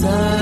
sun.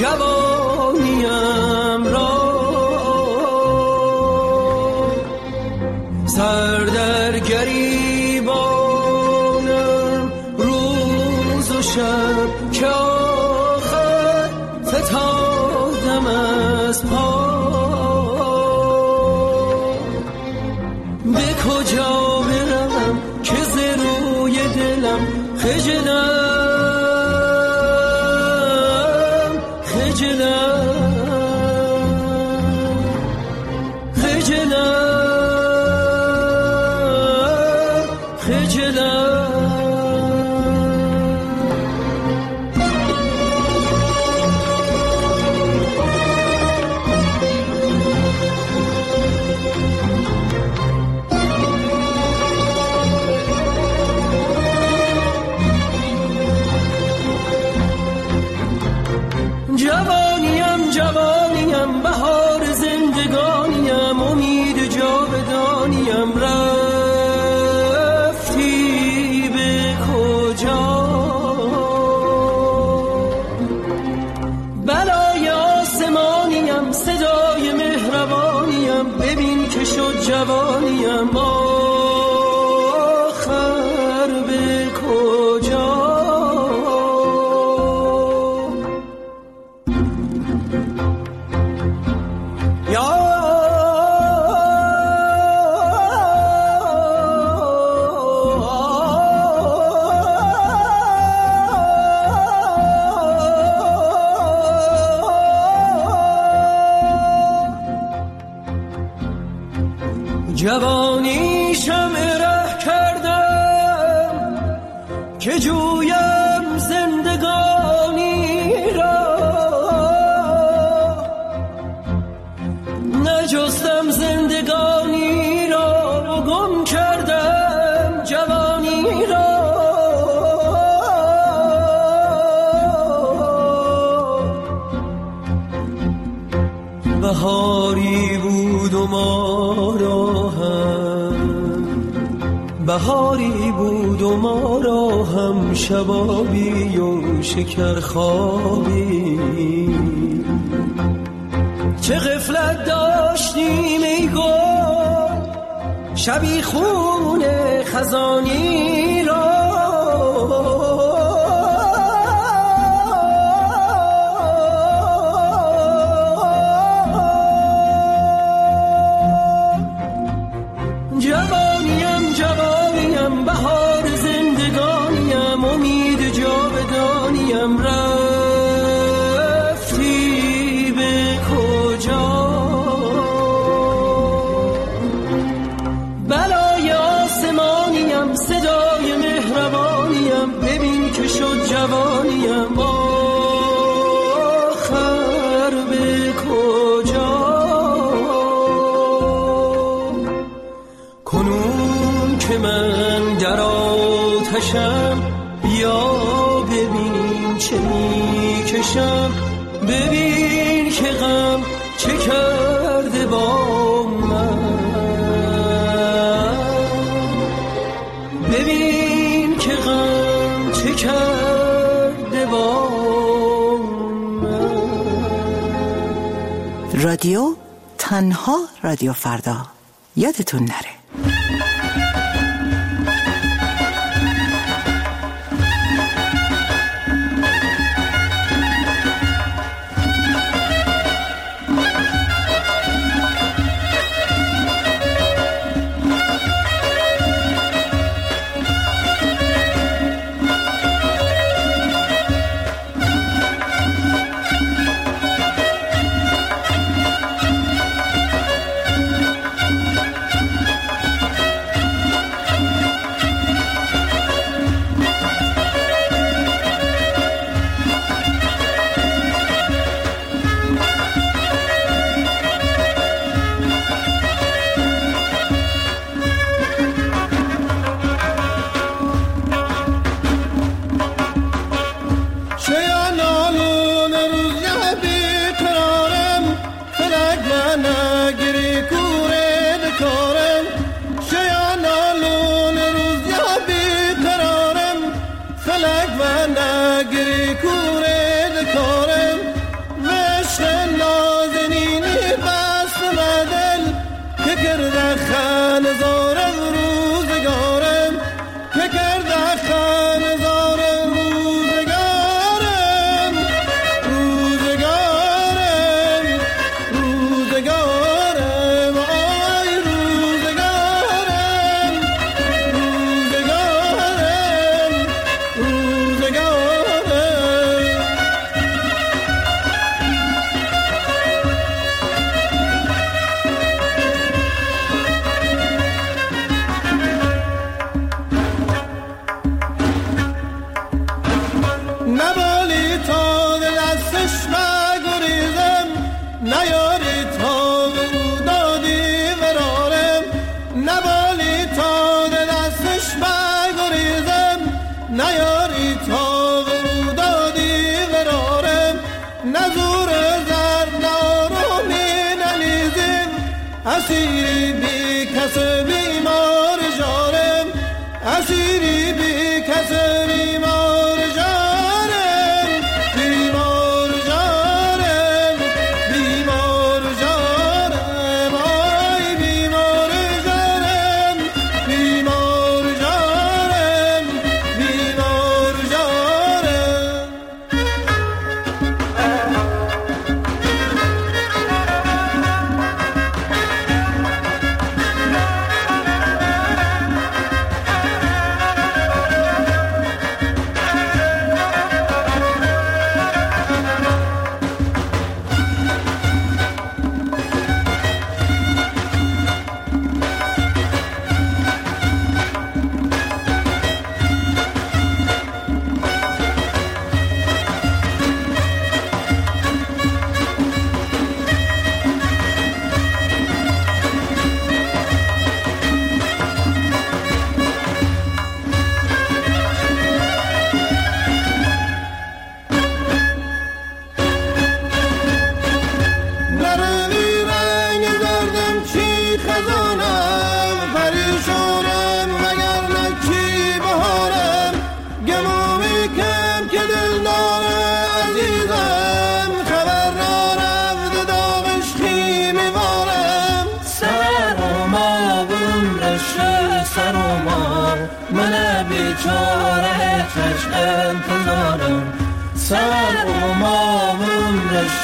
جوانیم را. سر در گریبانم روز و شب که آخر فتادم از پا. به کجا برم که ز روی دلم خجلم خجلم جوانیم جوانی شمع ره کردم که جویم بهاری بود و ما را هم بهاری بود و ما را هم شبابی و شکر خوابی چه غفلت داشتیم ای گل شبی خون خزانی را. می‌کشم ببین که غم چه کرده با من. ببین که غم چه کرده با من. رادیو تنها رادیو فردا. یادتون نره. اسیری بی کس بیمار جارم اسیری بی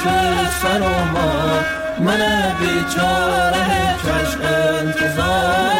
شد سر ما من بیچاره چشم انتظار.